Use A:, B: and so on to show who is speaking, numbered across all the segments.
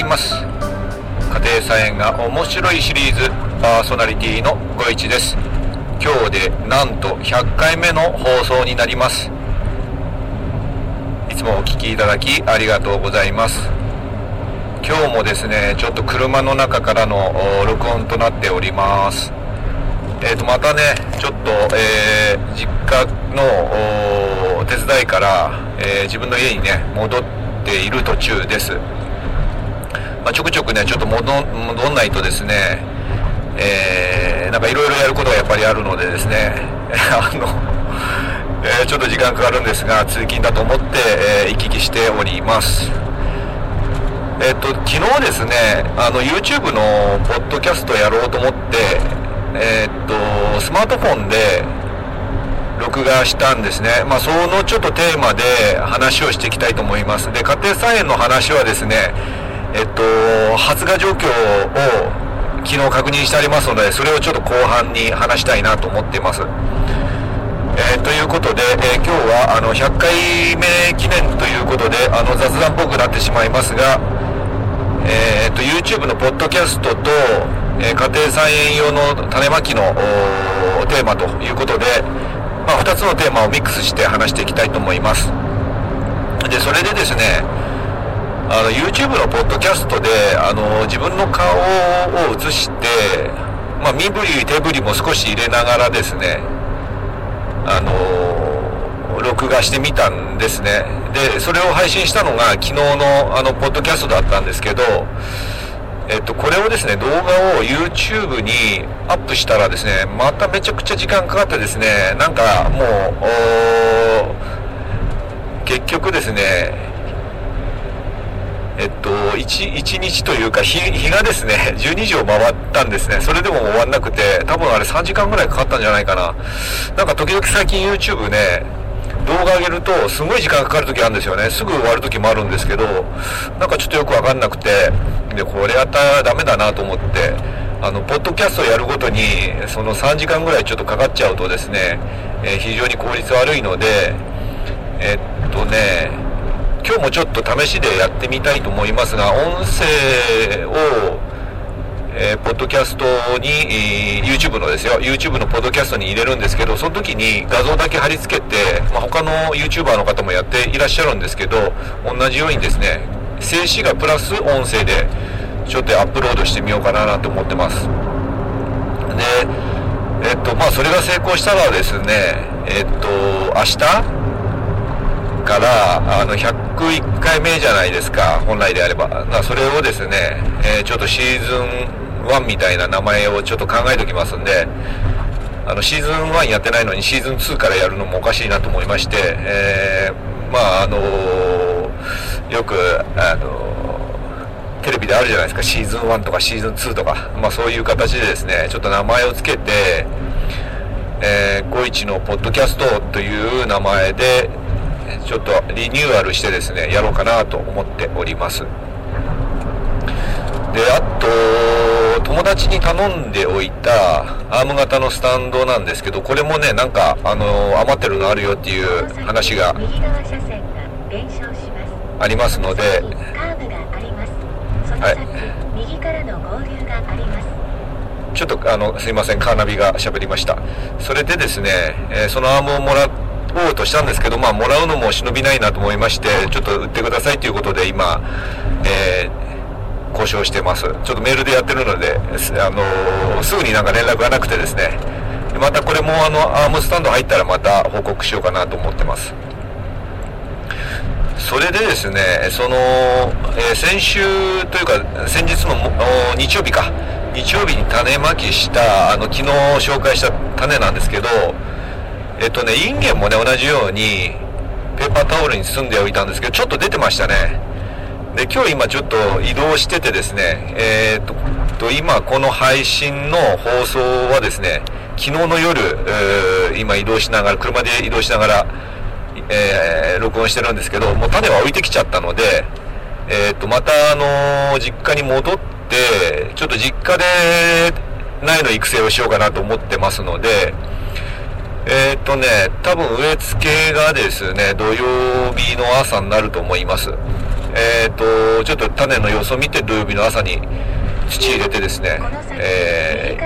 A: います。家庭菜園が面白いシリーズパーソナリティのご一です。今日でなんと100回目の放送になります。いつもお聴きいただきありがとうございます。今日もですねちょっと車の中からの録音となっております。えー、とまたねちょっと、えー、実家の手伝いから、えー、自分の家にね戻っている途中です、まあ、ちょくちょくねちょっと戻んないとですね、えー、なんかいろいろやることがやっぱりあるのでですね あの、えちょっと時間かかるんですが通勤だと思って、えー行き来しておりますえっと、昨日ですね、あの、YouTube のポッドキャストやろうと思って、えー、っと、スマートフォンで録画したんですね。まあ、そのちょっとテーマで話をしていきたいと思います。で、家庭菜園の話はですね、えっと、発芽状況を昨日確認してありますので、それをちょっと後半に話したいなと思っています。えー、ということで、えー、今日はあの100回目記念ということであの雑談っぽくなってしまいますが、えーと、YouTube のポッドキャストと、えー、家庭菜園用の種まきのテーマということで、まあ、2つのテーマをミックスして話していきたいと思います。で、それでですね、あの YouTube のポッドキャストであの自分の顔を映して、まあ、身振り手振りも少し入れながらですね、あの録画してみたんですね。で、それを配信したのが昨日のあの、ポッドキャストだったんですけど、えっと、これをですね、動画を YouTube にアップしたらですね、まためちゃくちゃ時間かかってですね、なんかもう、結局ですね、えっと、1, 1日というか日、日がですね、12時を回ったんですね。それでも終わんなくて、多分あれ3時間ぐらいかかったんじゃないかな。なんか時々最近 YouTube ね、動画上げるとすごい時間かかる時あるんですよね。すぐ終わる時もあるんですけど、なんかちょっとよくわかんなくて、で、これやったらダメだなと思って、あの、ポッドキャストをやるごとに、その3時間ぐらいちょっとかかっちゃうとですね、えー、非常に効率悪いので、えっとね、今日もちょっと試しでやってみたいと思いますが、音声を、えー、ポッドキャストに、YouTube のですよ、YouTube のポッドキャストに入れるんですけど、その時に画像だけ貼り付けて、まあ、他の YouTuber の方もやっていらっしゃるんですけど、同じようにですね、静止画プラス音声で、ちょっとアップロードしてみようかなと思ってます。で、えっと、まあ、それが成功したらですね、えっと、明日からあの101回目じゃないですか。本来であれば。だそれをですね、えー、ちょっとシーズン1みたいな名前をちょっと考えておきますんであのシーズン1やってないのにシーズン2からやるのもおかしいなと思いまして、えー、まああのー、よくあのテレビであるじゃないですか。シーズン1とかシーズン2とか、まあ、そういう形でですねちょっと名前を付けてえー、51のポッドキャストという名前で、ちょっとリニューアルしてですね、やろうかなと思っております。で、あと、友達に頼んでおいたアーム型のスタンドなんですけど、これもね、なんか、あの、余ってるのあるよっていう話がありますので、はい。右からの合流があります。ちょっとあのすいません、カーナビが喋りました。それでですね、えー、そのアームをもらっておうとしたんですけど、まあ、もらうのも忍びないなと思いまして、ちょっと売ってくださいということで今、えー、交渉してます。ちょっとメールでやってるので、あのー、すぐになんか連絡がなくてですね、またこれもあの、アームスタンド入ったらまた報告しようかなと思ってます。それでですね、その、えー、先週というか、先日の日曜日か、日曜日に種まきした、あの、昨日紹介した種なんですけど、えっとね、インゲンもね、同じように、ペーパータオルに包んでおいたんですけど、ちょっと出てましたね。で、今日今ちょっと移動しててですね、えー、っと、今この配信の放送はですね、昨日の夜、えー、今移動しながら、車で移動しながら、えー、録音してるんですけど、もう種は置いてきちゃったので、えっと、またあの実家に戻って、ちょっと実家で苗の育成をしようかなと思ってますので、えっ、とね、多分植え付けがですね、土曜日の朝になると思います。えっ、とちょっと種の様子を見て土曜日の朝に土入れてですね、え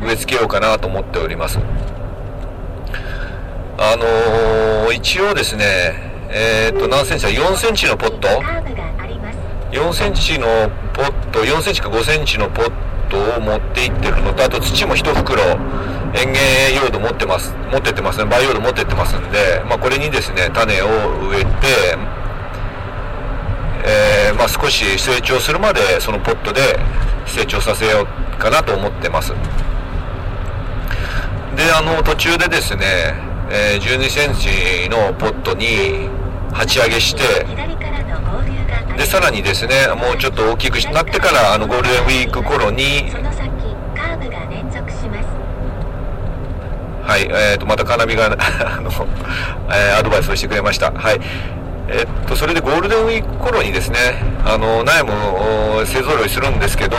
A: ー、植え付けようかなと思っております。あのー、一応ですねえっ、と何センチだ？4センチのポット？4センチのポット4センチか5センチのポットを持っていってるのとあと土も1袋園芸用土持ってます持ってってますね培養土持ってってますんで、まあ、これにですね種を植えてえー、まあ、少し成長するまでそのポットで成長させようかなと思ってます。であの途中でですね、えー、12センチのポットに鉢上げしてでさらにですねもうちょっと大きくなってからあのゴールデンウィーク頃にはい、えーと、またカナビが あの、えー、アドバイスをしてくれました。はい。えっと、それでゴールデンウィーク頃にですね、あの、苗も勢ぞろいするんですけど、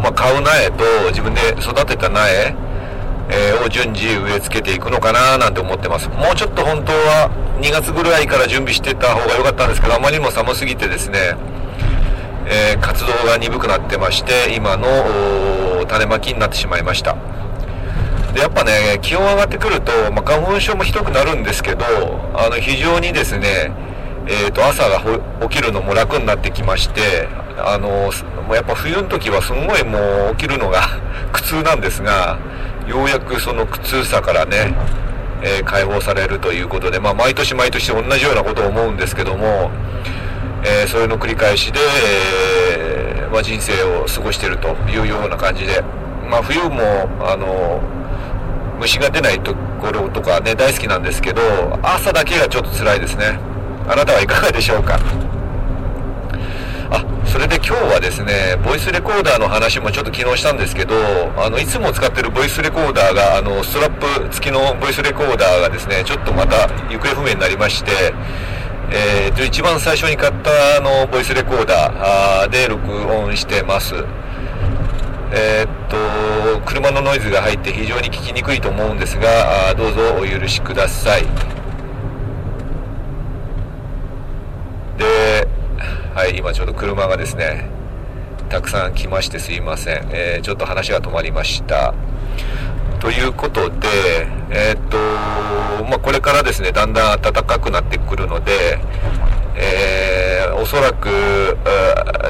A: まあ、買う苗と自分で育てた苗、えー、を順次植え付けていくのかななんて思ってます。もうちょっと本当は2月ぐらいから準備してた方が良かったんですけど、あまりにも寒すぎてですね、えー、活動が鈍くなってまして、今の種まきになってしまいました。でやっぱね、気温上がってくると、まあ、花粉症もひどくなるんですけど、あの非常にですね、えー、と朝が起きるのも楽になってきましてあのもうやっぱ冬の時はすごいもう起きるのが 苦痛なんですがようやくその苦痛さからね、えー、解放されるということで、まあ、毎年毎年同じようなことを思うんですけども、えー、それの繰り返しで、えー、まあ、人生を過ごしているというような感じで、まあ、冬もあの虫が出ないところとかね大好きなんですけど朝だけがちょっと辛いですね。あなたはいかがでしょうか？あそれで今日はですねボイスレコーダーの話もちょっと昨日したんですけどあのいつも使ってるボイスレコーダーがあのストラップ付きのボイスレコーダーがですねちょっとまた行方不明になりましてえーと、一番最初に買ったあのボイスレコーダーで録音してます。えー、っと、車のノイズが入って非常に聞きにくいと思うんですが、どうぞお許しください。はい、今ちょうど車がですね、たくさん来ましてすいません。えー、ちょっと話が止まりました。ということで、えー、っと、まあ、これからですね、だんだん暖かくなってくるので、えー、おそらく、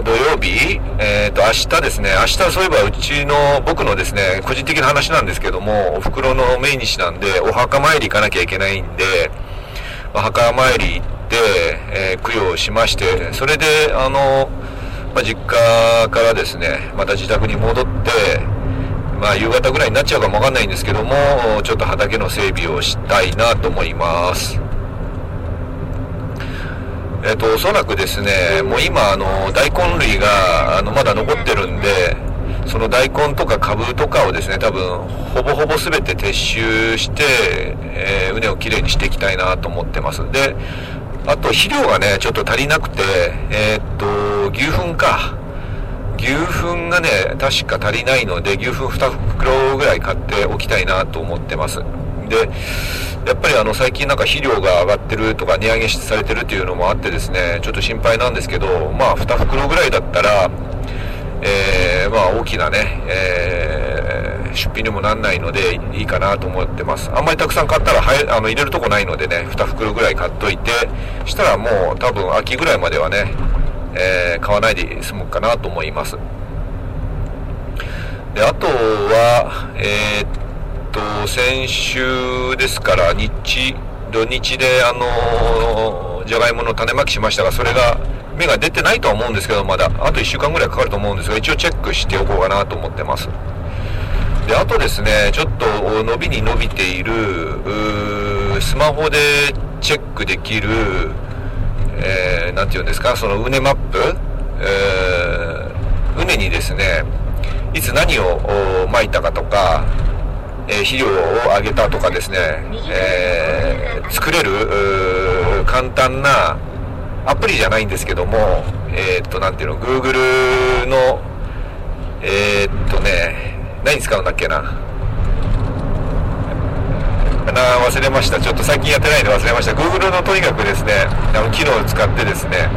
A: 土曜日、えー、と、明日ですね、明日そういえばうちの、僕のですね、個人的な話なんですけども、お袋の命日なんで、お墓参り行かなきゃいけないんで、お墓参り行って、えー、供養しましてそれであの、まあ、実家からですねまた自宅に戻ってまあ夕方ぐらいになっちゃうかもわかんないんですけどもちょっと畑の整備をしたいなと思います。えっ、ー、とおそらくですねもう今あの大根類があのまだ残ってるんでその大根とか株とかをですね多分ほぼほぼ全て撤収して、えー、畝をきれいにしていきたいなと思ってます。であと肥料がね、ちょっと足りなくて、えー、っと、牛糞か。牛糞がね、確か足りないので、牛糞2袋ぐらい買っておきたいなと思ってます。で、やっぱりあの最近なんか肥料が上がってるとか値上げされてるっていうのもあってですね、ちょっと心配なんですけど、まあ2袋ぐらいだったら、えー、まあ大きなね、えー、出費にもなんないのでいいかなと思ってます。あんまりたくさん買ったらはあの入れるとこないのでね、2袋ぐらい買っといて、したらもう多分秋ぐらいまではね、えー、買わないで済むかなと思います。で、あとは、えー、っと、先週ですから日、土日であのじゃがいもの種まきしましたが、それが芽が出てないとは思うんですけど、まだ。あと1週間ぐらいかかると思うんですが、一応チェックしておこうかなと思ってます。で、あとですね、ちょっと伸びに伸びている、スマホでチェックできる、えー、て言うんですか、その畝マップ、えー、畝にですね、いつ何をまいたかとか、えー、肥料をあげたとかですね、えー、作れる簡単なアプリじゃないんですけども、えー、っと、なんていうの、Google の、えー、っとね、何使うんだっけな？な忘れました。ちょっと最近やってないんで忘れました。Google のとにかくですねあの機能を使ってですね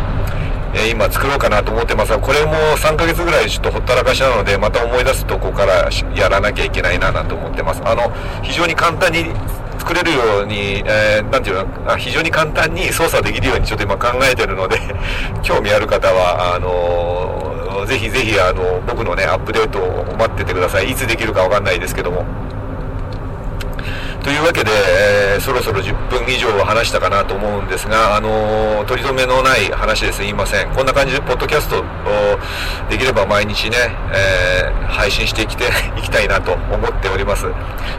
A: え今作ろうかなと思ってますがこれも3ヶ月ぐらいちょっとほったらかしなのでまた思い出すとこからやらなきゃいけないななんて思ってます。あの非常に簡単に作れるように、えー、ていうの？非常に簡単に操作できるようにちょっと今考えてるので 興味ある方はあのー、ぜひぜひあの僕のねアップデートを待っててくださいいつできるかわかんないですけどもというわけで、えー、そろそろ10分以上は話したかなと思うんですが、あのー、取り留めのない話ですいません。こんな感じで、ポッドキャストをできれば毎日ね、えー、配信してきて いきたいなと思っております。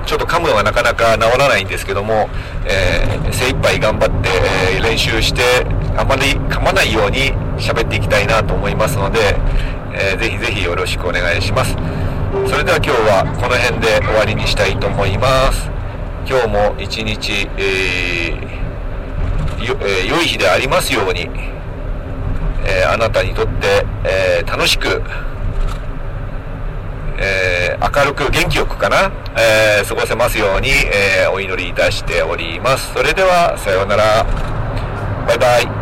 A: ちょっと噛むのがなかなか治らないんですけども、えー、精一杯頑張って、え練習して、あまり噛まないように喋っていきたいなと思いますので、えー、ぜひぜひよろしくお願いします。それでは今日はこの辺で終わりにしたいと思います。今日も一日、えーよえー、良い日でありますように、えー、あなたにとって、え楽しく、え明るく元気よくかな、え過ごせますように、えお祈りいたしております。それでは、さようなら。バイバイ。